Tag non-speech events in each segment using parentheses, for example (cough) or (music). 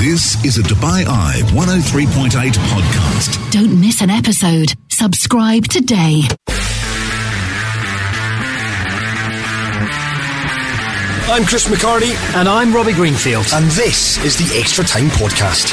This is a Dubai Eye 103.8 podcast. Don't miss an episode. Subscribe today. I'm Chris McHardy, And I'm Robbie Greenfield. and this is the Extra Time Podcast.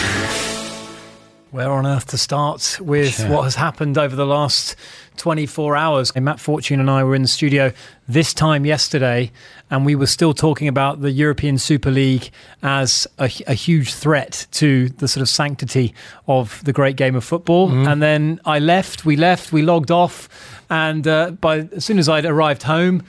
Where on earth to start with what has happened over the last 24 hours? And Matt Fortune and I were in the studio this time yesterday, and we were still talking about the European Super League as a, a huge threat to the sort of sanctity of the great game of football. And then I left, we left, we logged off, and uh, by as soon as I'd arrived home,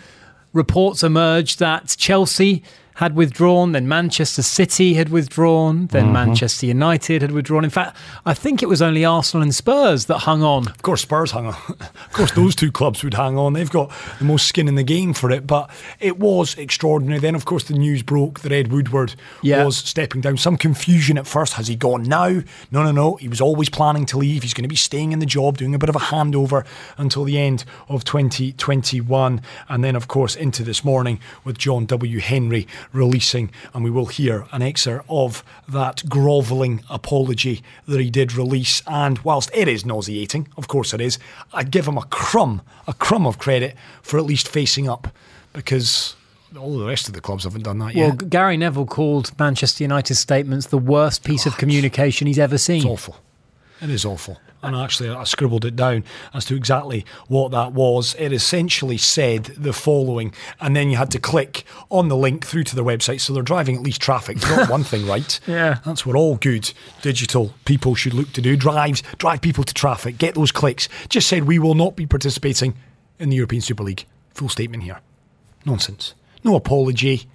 reports emerged that Chelsea had withdrawn, then Manchester City had withdrawn, then mm-hmm. Manchester United had withdrawn. In fact, I think it was only Arsenal and Spurs that hung on. Of course, Spurs hung on. (laughs) of course, those two clubs would hang on. They've got the most skin in the game for it. But it was extraordinary. Then, of course, the news broke that Ed Woodward Yeah. was stepping down. Some confusion at first. Has he gone now? No, no, no. He was always planning to leave. He's going to be staying in the job, doing a bit of a handover until the end of 2021. And then, of course, into this morning with John W. Henry releasing, and we will hear an excerpt of that grovelling apology that he did release. And whilst it is nauseating, of course it is, I'd give him a crumb, a crumb of credit for at least facing up because all the rest of the clubs haven't done that Well, yet. Well, Gary Neville called Manchester United's statements the worst piece of communication he's ever seen. It's awful. It is awful. And actually, I scribbled it down as to exactly what that was. It essentially said the following, and then you had to click on the link through to their website. So they're driving at least traffic. They got (laughs) one thing right. Yeah. That's what all good digital people should look to do. Drives, drive people to traffic, get those clicks. Just said we will not be participating in the European Super League. Full statement here. Nonsense. No apology.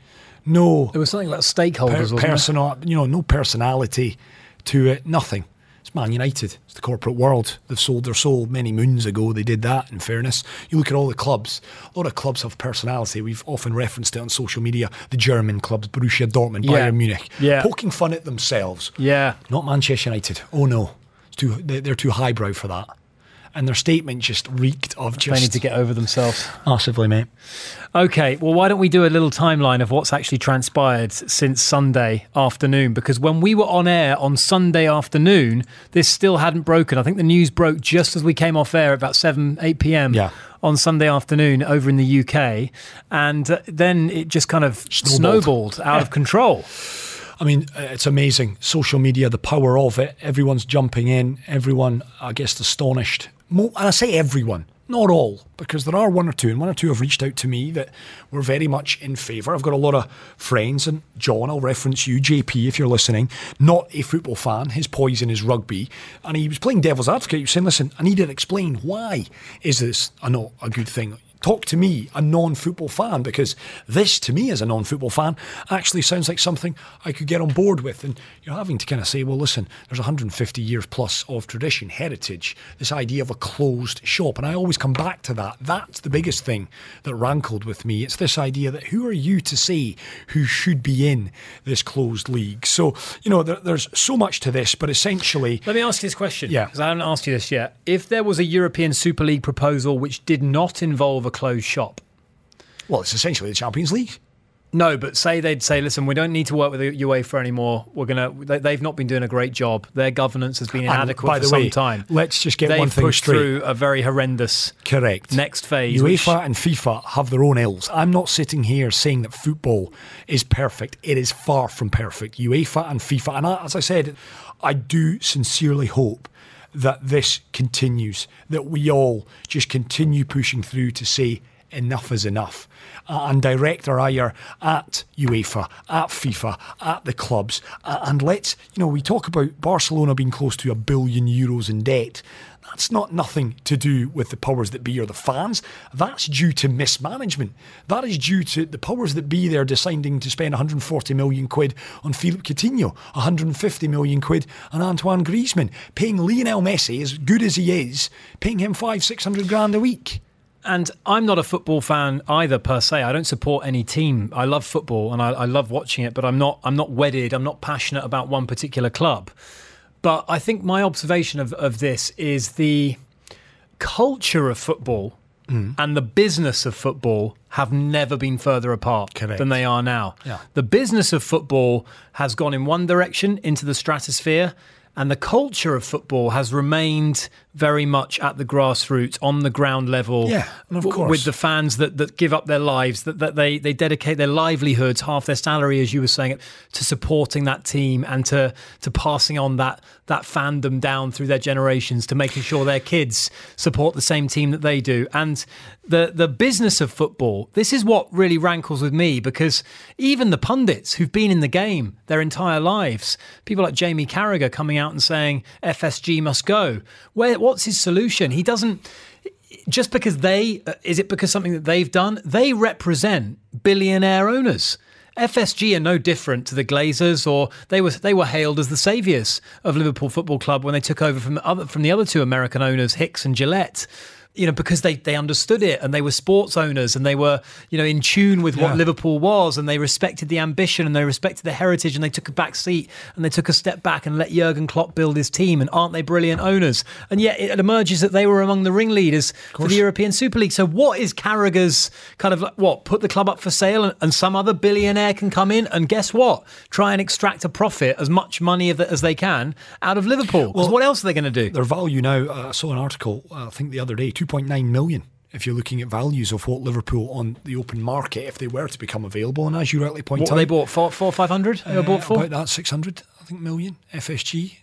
No There was something about stakeholders, per- personal, you know, no personality to it, nothing. It's Man United. It's the corporate world. They've sold their soul many moons ago. They did that, in fairness. You look at all the clubs, a lot of clubs have personality. We've often referenced it on social media. The German clubs, Borussia Dortmund, Yeah. Bayern Munich, Yeah. poking fun at themselves. Yeah. Not Manchester United. Oh no. It's too, they- they're too highbrow for that. And their statement just reeked of They need to get over themselves. massively, mate. Okay, well, why don't we do a little timeline of what's actually transpired since Sunday afternoon? Because when we were on air on Sunday afternoon, this still hadn't broken. I think the news broke just as we came off air at about 7, 8 p.m. Yeah. on Sunday afternoon over in the UK. And uh, then it just kind of Snowballed. snowballed, out of control. I mean, uh, it's amazing. Social media, the power of it. Everyone's jumping in. Everyone, I guess, astonished. And I say everyone, not all, because there are one or two, and one or two have reached out to me that were very much in favour. I've got a lot of friends, and John, I'll reference you, JP, if you're listening, not a football fan. His poison is rugby, and he was playing devil's advocate. He was saying, "Listen, I need to explain why is this a not a good thing." Talk to me, a non football fan, because this, to me, as a non football fan, actually sounds like something I could get on board with. And you're having to kind of say, well, listen, there's 150 years plus of tradition, heritage, this idea of a closed shop. And I always come back to that. That's the biggest thing that rankled with me. It's this idea that who are you to say who should be in this closed league? So, you know, there, there's so much to this, but essentially, Let me ask you this question. Yeah. Because I haven't asked you this yet. If there was a European Super League proposal which did not involve a closed shop, well, it's essentially the Champions League. No, but say they'd say, listen, we don't need to work with the UEFA anymore. We're gonna. They, they've not been doing a great job. Their governance has been And inadequate by for the some way, time. let's just get they've one thing pushed straight. through a very horrendous Correct. next phase. UEFA which- and FIFA have their own ills. I'm not sitting here saying that football is perfect. It is far from perfect. UEFA and FIFA, and I, as I said, I do sincerely hope that this continues, that we all just continue pushing through to say enough is enough. Uh, and direct our ire at UEFA, at FIFA, at the clubs. Uh, and let's, you know, we talk about Barcelona being close to a billion euros in debt. That's not nothing to do with the powers that be or the fans. That's due to mismanagement. That is due to the powers that be there deciding to spend 140 million quid on Philippe Coutinho, 150 million quid on Antoine Griezmann, paying Lionel Messi, as good as he is, paying him five, six hundred grand a week. And I'm not a football fan either per se. I don't support any team. I love football and I, I love watching it, but I'm not. I'm not wedded. I'm not passionate about one particular club. But I think my observation of, of this is the culture of football Mm. and the business of football have never been further apart Correct. than they are now. Yeah. The business of football has gone in one direction into the stratosphere, and the culture of football has remained very much at the grassroots, on the ground level, Yeah, of course. with the fans that, that give up their lives, that, that they, they dedicate their livelihoods, half their salary, as you were saying, to supporting that team and to to passing on that that fandom down through their generations, to making sure their kids support the same team that they do. And the the business of football, this is what really rankles with me because even the pundits who've been in the game their entire lives, people like Jamie Carragher coming out and saying FSG must go. Where what's his solution? He doesn't just because they uh, is it because something that they've done they represent billionaire owners FSG are no different to the Glazers, or they were they were hailed as the saviours of Liverpool Football Club when they took over from the other from the other two American owners, Hicks and Gillett. You know, because they, they understood it and they were sports owners and they were, you know, in tune with Yeah. what Liverpool was and they respected the ambition and they respected the heritage and they took a back seat and they took a step back and let Jurgen Klopp build his team and aren't they brilliant owners? And yet it emerges that they were among the ringleaders for the European Super League. So what is Carragher's kind of like, what put the club up for sale and, and some other billionaire can come in and guess what? Try and extract a profit as much money as they can out of Liverpool. Well, what else are they going to do? Their value now, uh, I saw an article, uh, I think the other day, 2.9 million. If you're looking at values of what Liverpool on the open market, if they were to become available, and as you rightly point What out, they bought four, four, five hundred. They uh, bought for. about that 600, I think, million. FSG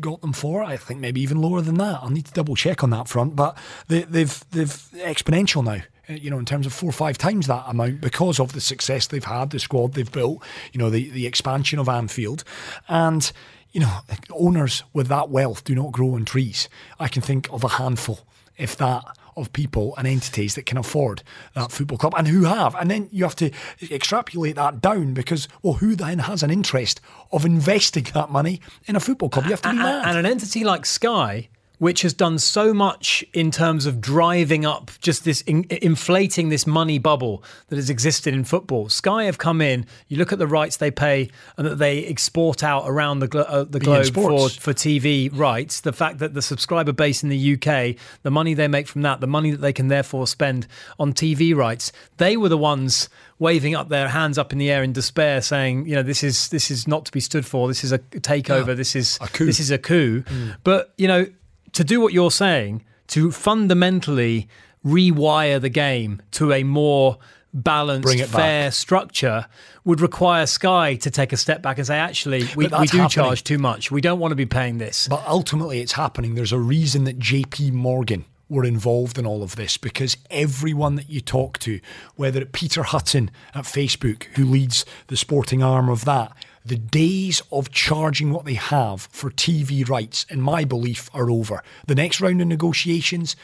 got them for. I think maybe even lower than that. I'll need to double check on that front, but they, they've they've exponential now. uh, You know, in terms of four or five times that amount because of the success they've had, the squad they've built. You know, the the expansion of Anfield, and you know, owners with that wealth do not grow on trees. I can think of a handful, if that, of people and entities that can afford that football club and who have. And then you have to extrapolate that down because, well, who then has an interest of investing that money in a football club? You have to be mad. and an entity like Sky, which has done so much in terms of driving up just this in, inflating this money bubble that has existed in football. Sky have come in. You look at the rights they pay and that they export out around the glo- uh, the globe for, for TV rights. The fact that the subscriber base in the UK, the money they make from that, the money that they can therefore spend on TV rights, they were the ones waving up their hands up in the air in despair, saying, you know, this is this is not to be stood for. This is a takeover. Yeah. This is A coup. this is a coup. But you know, to do what you're saying, to fundamentally rewire the game to a more balanced, fair back. structure would require Sky to take a step back and say, actually, we, we do happening. charge too much. We don't want to be paying this. But ultimately, it's happening. There's a reason that JP Morgan were involved in all of this because everyone that you talk to, whether it Peter Hutton at Facebook, who leads the sporting arm of that, the days of charging what they have for TV rights, in my belief, are over. The next round of negotiations,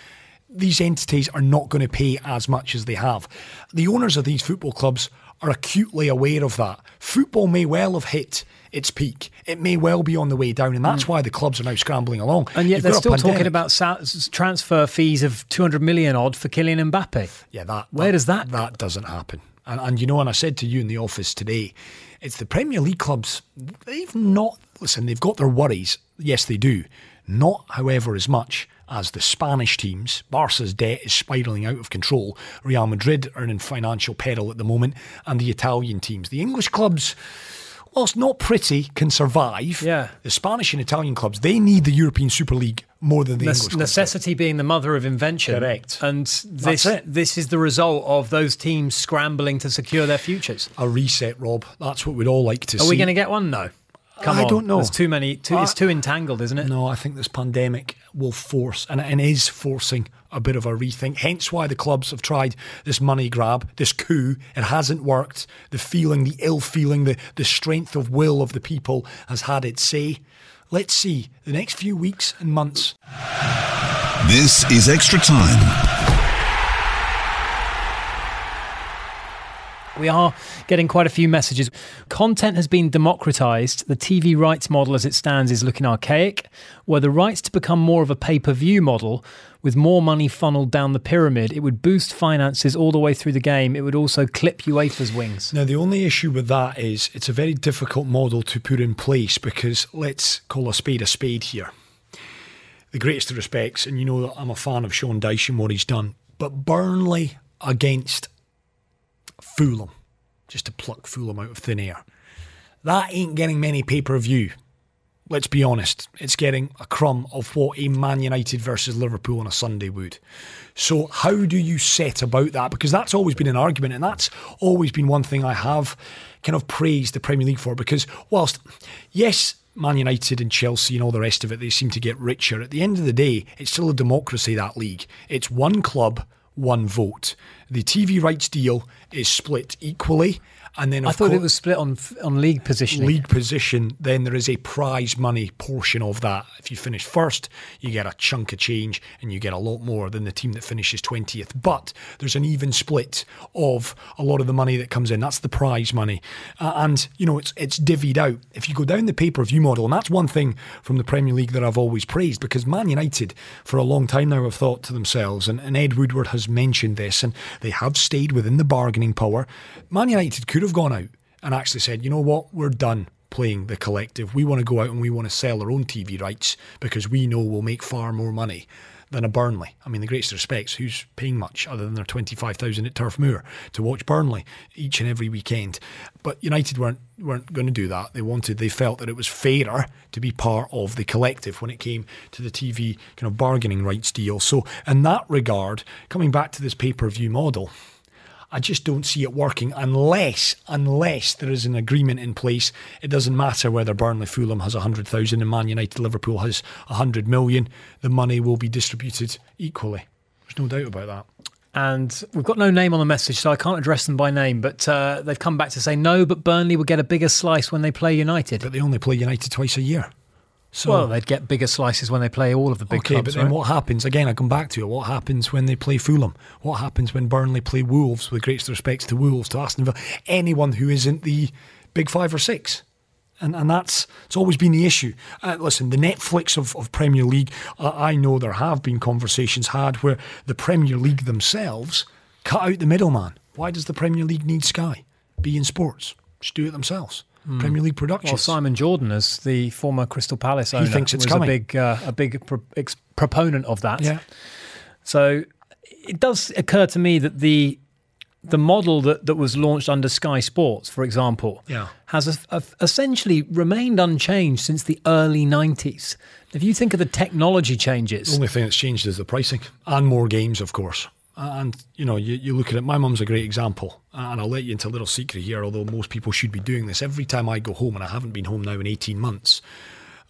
these entities are not going to pay as much as they have. The owners of these football clubs are acutely aware of that. Football may well have hit its peak. It may well be on the way down, and that's mm. why the clubs are now scrambling along. and yet You've they're still talking about transfer fees of 200 million odd for Kylian Mbappe. Yeah, that. Where does that- That doesn't happen. And, and you know, and I said to you in the office today, it's the Premier League clubs. They've not listen. They've got their worries. Yes, they do. Not, however, as much as the Spanish teams. Barca's debt is spiralling out of control. Real Madrid are in financial peril at the moment, and the Italian teams. The English clubs. Whilst not pretty, can survive. Yeah. The Spanish and Italian clubs, they need the European Super League more than the Nes- English clubs. necessity being the mother of invention. Correct. And this it. this is the result of those teams scrambling to secure their futures. A reset, Rob. That's what we'd all like to Are see. Are we going to get one? No. Come I on. don't know. There's too many. Too, it's too entangled, isn't it? No, I think this pandemic will force and, and is forcing a bit of a rethink. Hence why the clubs have tried this money grab, this coup. It hasn't worked. The feeling, the ill feeling, the, the strength of will of the people has had its say. Let's see the next few weeks and months. This is Extra Time. We are getting quite a few messages. Content has been democratized. The TV rights model as it stands is looking archaic. Were the rights to become more of a pay per view model with more money funneled down the pyramid, it would boost finances all the way through the game. It would also clip UEFA's wings. Now, the only issue with that is it's a very difficult model to put in place because let's call a spade a spade here. The greatest of respects, and you know that I'm a fan of Sean Dyche and what he's done. But Burnley against Fulham, just to pluck Fulham out of thin air, that ain't getting many pay per view. Let's be honest, it's getting a crumb of what a Man United versus Liverpool on a Sunday would. So, how do you set about that? Because that's always been an argument, and that's always been one thing I have kind of praised the Premier League for. Because, whilst, yes, Man United and Chelsea and all the rest of it, they seem to get richer. At the end of the day, it's still a democracy, that league. It's one club, one vote. The TV rights deal is split equally. And then I thought it was split on on league position. League position. Then there is a prize money portion of that. If you finish first, you get a chunk of change, and you get a lot more than the team that finishes twentieth. But there's an even split of a lot of the money that comes in. That's the prize money, uh, and you know it's it's divvied out. If you go down the pay per view model, and that's one thing from the Premier League that I've always praised because Man United for a long time now have thought to themselves, and, and Ed Woodward has mentioned this, and they have stayed within the bargaining power. Man United could have have gone out and actually said, you know what, we're done playing the collective. We want to go out and we want to sell our own TV rights because we know we'll make far more money than a Burnley. I mean, the greatest respects, who's paying much other than their 25,000 at Turf Moor to watch Burnley each and every weekend? But United weren't weren't going to do that. They wanted, they felt that it was fairer to be part of the collective when it came to the TV kind of bargaining rights deal. So, in that regard, coming back to this pay per view model, I just don't see it working unless unless there is an agreement in place. It doesn't matter whether Burnley Fulham has 100,000 and Man United Liverpool has 100 million. The money will be distributed equally. There's no doubt about that. And we've got no name on the message, so I can't address them by name. But uh, they've come back to say no, but Burnley will get a bigger slice when they play United. But they only play United twice a year. So, well, they'd get bigger slices when they play all of the big okay, clubs. but then right? what happens? Again, I come back to it. What happens when they play Fulham? What happens when Burnley play Wolves? With greatest respects to Wolves, to Aston Villa, anyone who isn't the big five or six. And, and that's it's always been the issue. Uh, listen, the Netflix of, of Premier League, uh, I know there have been conversations had where the Premier League themselves cut out the middleman. Why does the Premier League need Sky? beIN Sports. Just do it themselves. Mm. Premier League Productions. Well, Simon Jordan, as the former Crystal Palace owner, he thinks it's was coming. a big, uh, a big pro- ex- proponent of that. Yeah. So it does occur to me that the the model that, that was launched under Sky Sports, for example, yeah. has a, a, essentially remained unchanged since the early 90s. If you think of the technology changes. The only thing that's changed is the pricing and more games, of course. And, you know, you, you look at it, my mum's a great example. And I'll let you into a little secret here, although most people should be doing this. Every time I go home, and I haven't been home now in 18 months,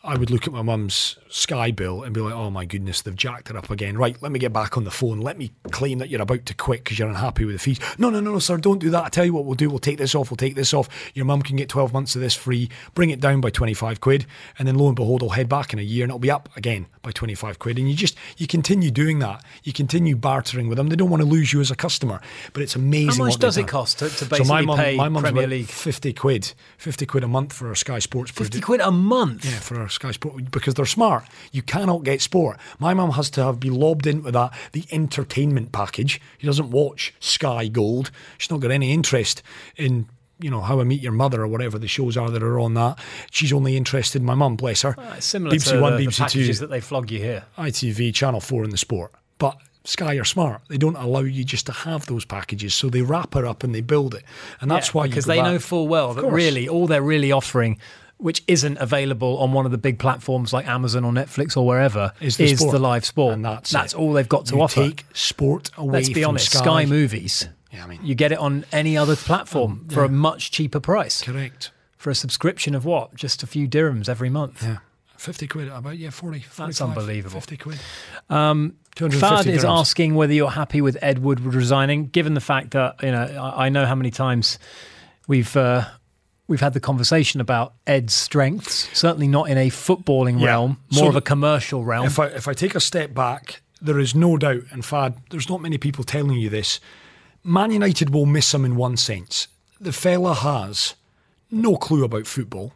I would look at my mum's Sky bill and be like, oh my goodness, they've jacked it up again. Right, let me get back on the phone. Let me claim that you're about to quit because you're unhappy with the fees. No, no, no, no, sir, don't do that. I tell you what we'll do. We'll take this off. We'll take this off. Your mum can get 12 months of this free. Bring it down by 25 quid. And then lo and behold, I'll head back in a year and it'll be up again by 25 quid. And you just, you continue doing that. You continue bartering with them. They don't want to lose you as a customer. But it's amazing. How much does it cost to, to basically so my mum, pay my mum's Premier League? 50 quid. 50 quid a month for a Sky Sports. 50 quid a month? Yeah, for a Sky Sport because they're smart. You cannot get sport. My mum has to have be lobbed into that the entertainment package. She doesn't watch Sky Gold. She's not got any interest in you know How I Meet Your Mother or whatever the shows are that are on that. She's only interested. My mum, bless her, uh, similar BBC to One, the, BBC the packages Two, that they flog you here. ITV, Channel Four, in the sport, but. Sky are smart. They don't allow you just to have those packages, so they wrap it up and they build it, and that's yeah, why because they back. know full well that really all they're really offering which isn't available on one of the big platforms like Amazon or Netflix or wherever, is the, is the live sport. And that's, that's all they've got to you offer. Take sport away Let's be from honest, Sky. Sky Movies. Yeah, I mean, you get it on any other platform um, for a much cheaper price. Correct. For a subscription of what? Just a few dirhams every month. Yeah. 50 quid, about, yeah, 40. That's unbelievable. 50 quid. Um, Fad is asking whether you're happy with Ed Woodward resigning, given the fact that, you know, I, I know how many times we've. Uh, we've had the conversation about Ed's strengths, certainly not in a footballing yeah. realm, more so of a commercial realm. If I, if I take a step back, there is no doubt, in fact, there's not many people telling you this. Man United will miss him in one sense. The fella has no clue about football.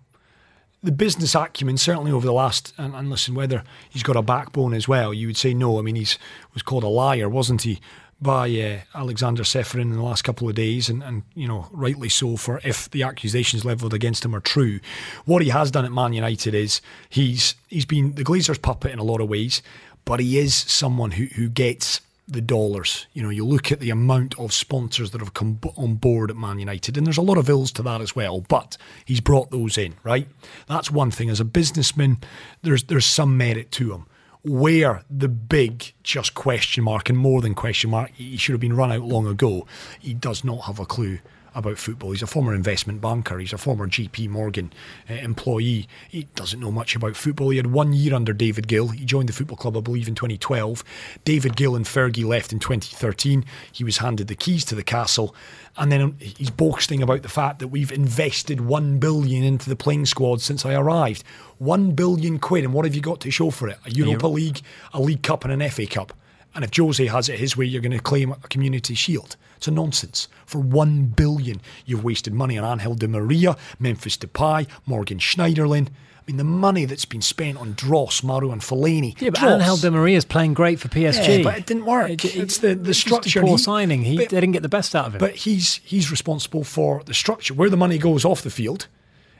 The business acumen, certainly over the last, and, and listen, whether he's got a backbone as well, you would say no. I mean, he's was called a liar, wasn't he? By uh, Aleksander Ceferin in the last couple of days, and, and you know rightly so for if the accusations levelled against him are true. What he has done at Man United is he's he's been the Glazers' puppet in a lot of ways, but he is someone who who gets the dollars. You know, you look at the amount of sponsors that have come on board at Man United, and there's a lot of ills to that as well. But he's brought those in, right? That's one thing. As a businessman, there's there's some merit to him. Where the big just question mark and more than question mark, he should have been run out long ago. He does not have a clue about football. He's a former investment banker. He's a former JP Morgan uh, employee. He doesn't know much about football. He had one year under David Gill. He joined the football club, I believe, in 2012. David Gill and Fergie left in 2013. He was handed the keys to the castle. And then he's boasting about the fact that we've invested one billion into the playing squad since I arrived. One billion quid. And what have you got to show for it? A Europa League, a League Cup, and an FA Cup. And if Jose has it his way, you're going to claim a community shield. It's a nonsense. For one billion, you've wasted money on Angel Di Maria, Memphis Depay, Morgan Schneiderlin. I mean, the money that's been spent on Dross, Maru, and Fellaini. Yeah, but Dross, Angel Di Maria is playing great for PSG. Yeah, but it didn't work. It, it's the, the structure. poor he, signing. He but, didn't get the best out of it. But he's he's responsible for the structure where the money goes off the field.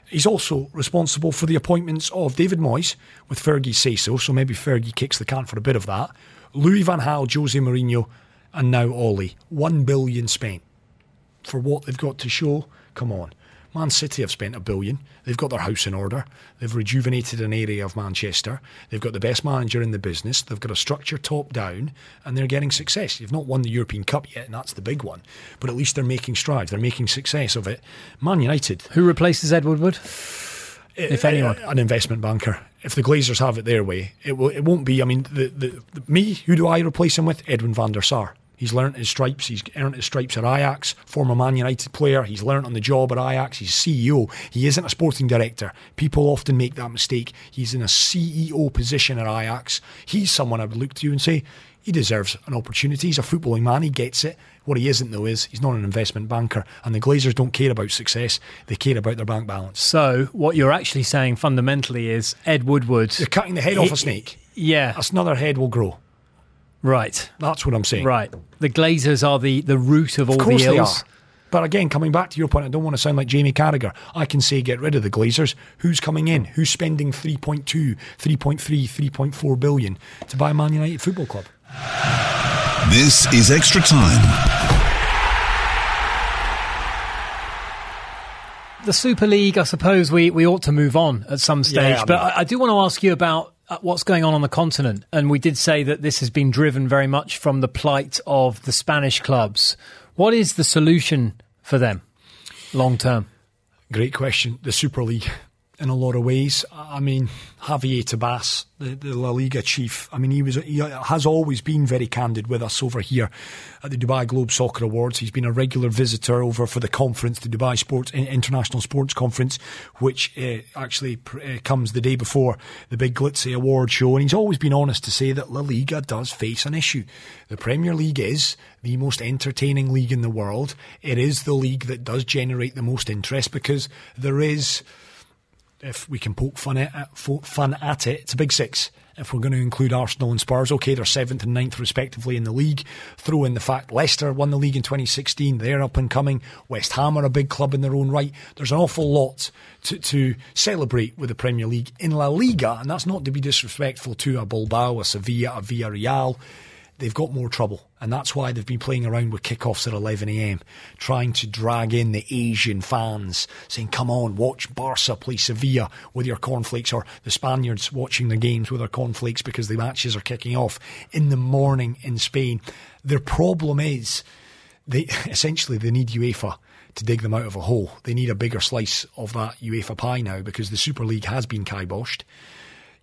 He's also responsible for the appointments of David Moyes, with Fergie say so. So maybe Fergie kicks the can for a bit of that. Louis Van Gaal, Jose Mourinho, and now Ole. One billion spent for what they've got to show. Come on. Man City have spent a billion. They've got their house in order. They've rejuvenated an area of Manchester. They've got the best manager in the business. They've got a structure top down, and they're getting success. They've not won the European Cup yet, and that's the big one. But at least they're making strides. They're making success of it. Man United. Who replaces Ed Wood? Eh, if eh, anyone, an investment banker. If the Glazers have it their way, it will. It won't be. I mean, the, the, the me. Who do I replace him with? Edwin van der Sar. He's learnt his stripes. He's earned his stripes at Ajax, former Man United player. He's learnt on the job at Ajax. He's CEO. He isn't a sporting director. People often make that mistake. He's in a CEO position at Ajax. He's someone I would look to and say, he deserves an opportunity. He's a footballing man. He gets it. What he isn't, though, is he's not an investment banker. And the Glazers don't care about success. They care about their bank balance. So, what you're actually saying fundamentally is Ed Woodward. You're cutting the head he, off a snake. Yeah. That's another head will grow. Right. That's what I'm saying. Right. The Glazers are the, the root of all of course the ills. They are. But again, coming back to your point, I don't want to sound like Jamie Carragher. I can say get rid of the Glazers. Who's coming in? Who's spending 3.2, 3.3, 3.4 billion to buy Man United Football Club? This is Extra Time. The Super League, I suppose we, we ought to move on at some stage. Yeah, I mean, but I, I do want to ask you about Uh, what's going on on the continent. And we did say that this has been driven very much from the plight of the Spanish clubs. What is the solution for them long term? Great question. The Super League in a lot of ways. I mean, Javier Tebas, the, the, La Liga chief. I mean, he was he has always been very candid with us over here at the Dubai Globe Soccer Awards. He's been a regular visitor over for the conference, the Dubai Sports International Sports Conference, which uh, actually uh, comes the day before the big glitzy award show. And he's always been honest to say that La Liga does face an issue. The Premier League is the most entertaining league in the world. It is the league that does generate the most interest because there is if we can poke fun at, fun at it, it's a big six. If we're going to include Arsenal and Spurs, okay, they're seventh and ninth respectively in the league. Throw in the fact Leicester won the league in 2016, they're up and coming. West Ham are a big club in their own right. There's an awful lot to, to celebrate with the Premier League. In La Liga, and that's not to be disrespectful to a Bilbao, a Sevilla, a Villarreal, they've got more trouble. And that's why they've been playing around with kickoffs at 11am, trying to drag in the Asian fans, saying, come on, watch Barca play Sevilla with your cornflakes, or the Spaniards watching the games with their cornflakes because the matches are kicking off in the morning in Spain. Their problem is, they (laughs) essentially they need UEFA to dig them out of a hole. They need a bigger slice of that UEFA pie now because the Super League has been kiboshed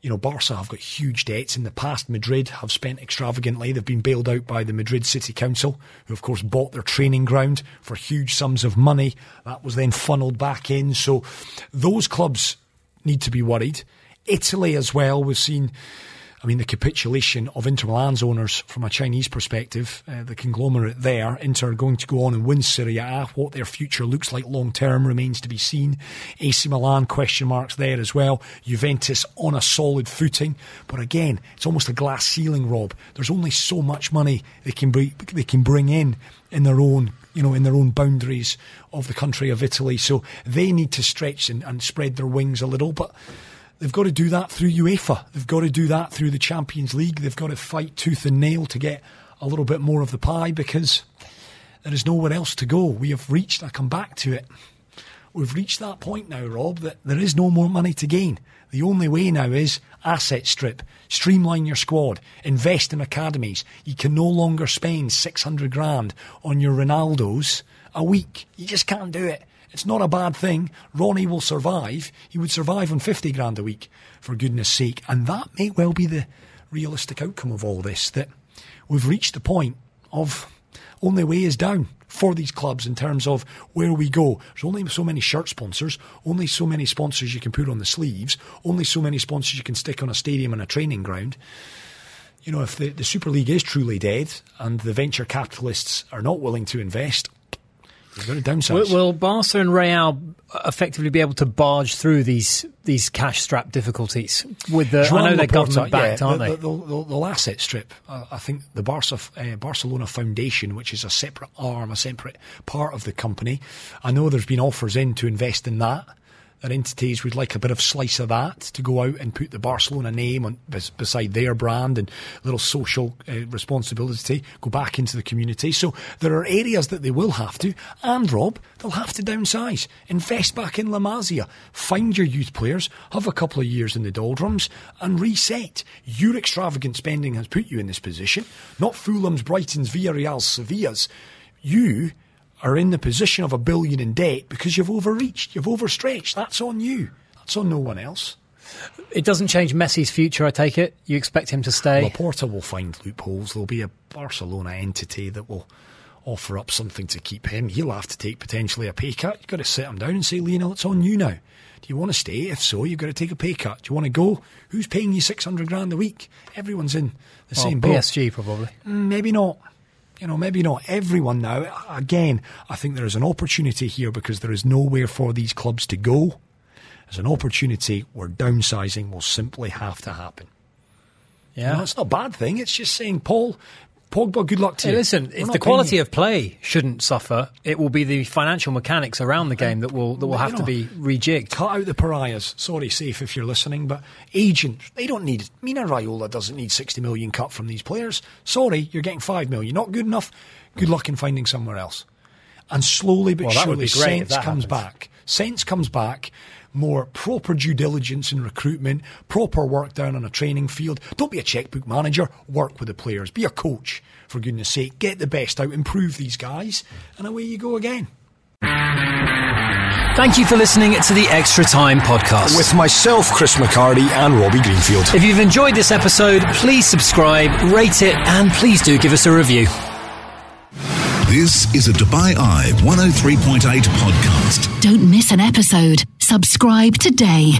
you know, Barca have got huge debts. In the past, Madrid have spent extravagantly. They've been bailed out by the Madrid City Council, who of course bought their training ground for huge sums of money. That was then funneled back in. So those clubs need to be worried. Italy as well, we've seen I mean, the capitulation of Inter Milan's owners from a Chinese perspective, uh, the conglomerate there, Inter going to go on and win Serie A. What their future looks like long term remains to be seen. AC Milan question marks there as well. Juventus on a solid footing, but again, it's almost a glass ceiling, Rob. There's only so much money they can bring, they can bring in in their own you know, in their own boundaries of the country of Italy. So they need to stretch and, and spread their wings a little. But They've got to do that through UEFA. They've got to do that through the Champions League. They've got to fight tooth and nail to get a little bit more of the pie because there is nowhere else to go. We have reached, I come back to it, we've reached that point now, Rob, that there is no more money to gain. The only way now is asset strip, streamline your squad, invest in academies. You can no longer spend 600 grand on your Ronaldos a week. You just can't do it. It's not a bad thing. Ronnie will survive. He would survive on 50 grand a week, for goodness sake. And that may well be the realistic outcome of all this that we've reached the point of only way is down for these clubs in terms of where we go. There's only so many shirt sponsors, only so many sponsors you can put on the sleeves, only so many sponsors you can stick on a stadium and a training ground. You know, if the, the Super League is truly dead and the venture capitalists are not willing to invest, Will, will Barca and Real effectively be able to barge through these these cash strap difficulties with the? Joan I know they're government backed, yeah, aren't the, they? The, the, the, asset strip. Uh, I think the Barca, uh, Barcelona Foundation, which is a separate arm, a separate part of the company. I know there's been offers in to invest in that that entities would like a bit of slice of that to go out and put the Barcelona name on beside their brand and little social uh, responsibility go back into the community. So there are areas that they will have to, and Rob, they'll have to downsize, invest back in La Masia, find your youth players, have a couple of years in the doldrums, and reset. Your extravagant spending has put you in this position, not Fulham's, Brighton's, Villarreal's, Sevilla's. You are in the position of a billion in debt because you've overreached, you've overstretched. That's on you. That's on no one else. It doesn't change Messi's future, I take it. You expect him to stay? Laporta will find loopholes. There'll be a Barcelona entity that will offer up something to keep him. He'll have to take potentially a pay cut. You've got to sit him down and say, Lionel, it's on you now. Do you want to stay? If so, you've got to take a pay cut. Do you want to go? Who's paying you 600 grand a week? Everyone's in the well, same boat. PSG, probably. Mm, maybe not you know, maybe not everyone now. Again, I think there is an opportunity here because there is nowhere for these clubs to go. There's an opportunity where downsizing will simply have to happen. Yeah. You know, it's not a bad thing. It's just saying, Paul, Pogba, good luck to hey, you. Listen, if the quality of play shouldn't suffer, it will be the financial mechanics around the game that will that will have know, to be rejigged. Cut out the pariahs. Sorry, safe if you're listening, but agent, they don't need. Mino Raiola doesn't need sixty million cut from these players. Sorry, you're getting five million. Not good enough. Good luck in finding somewhere else. And slowly but well, surely, sense comes happens. back. Sense comes back more proper due diligence in recruitment, proper work down on a training field. Don't be a checkbook manager, work with the players. Be a coach, for goodness sake. Get the best out, improve these guys, and away you go again. Thank you for listening to the Extra Time podcast. With myself, Chris McHardy, and Robbie Greenfield. If you've enjoyed this episode, please subscribe, rate it, and please do give us a review. This is a Dubai Eye 103.8 podcast. Don't miss an episode. Subscribe today.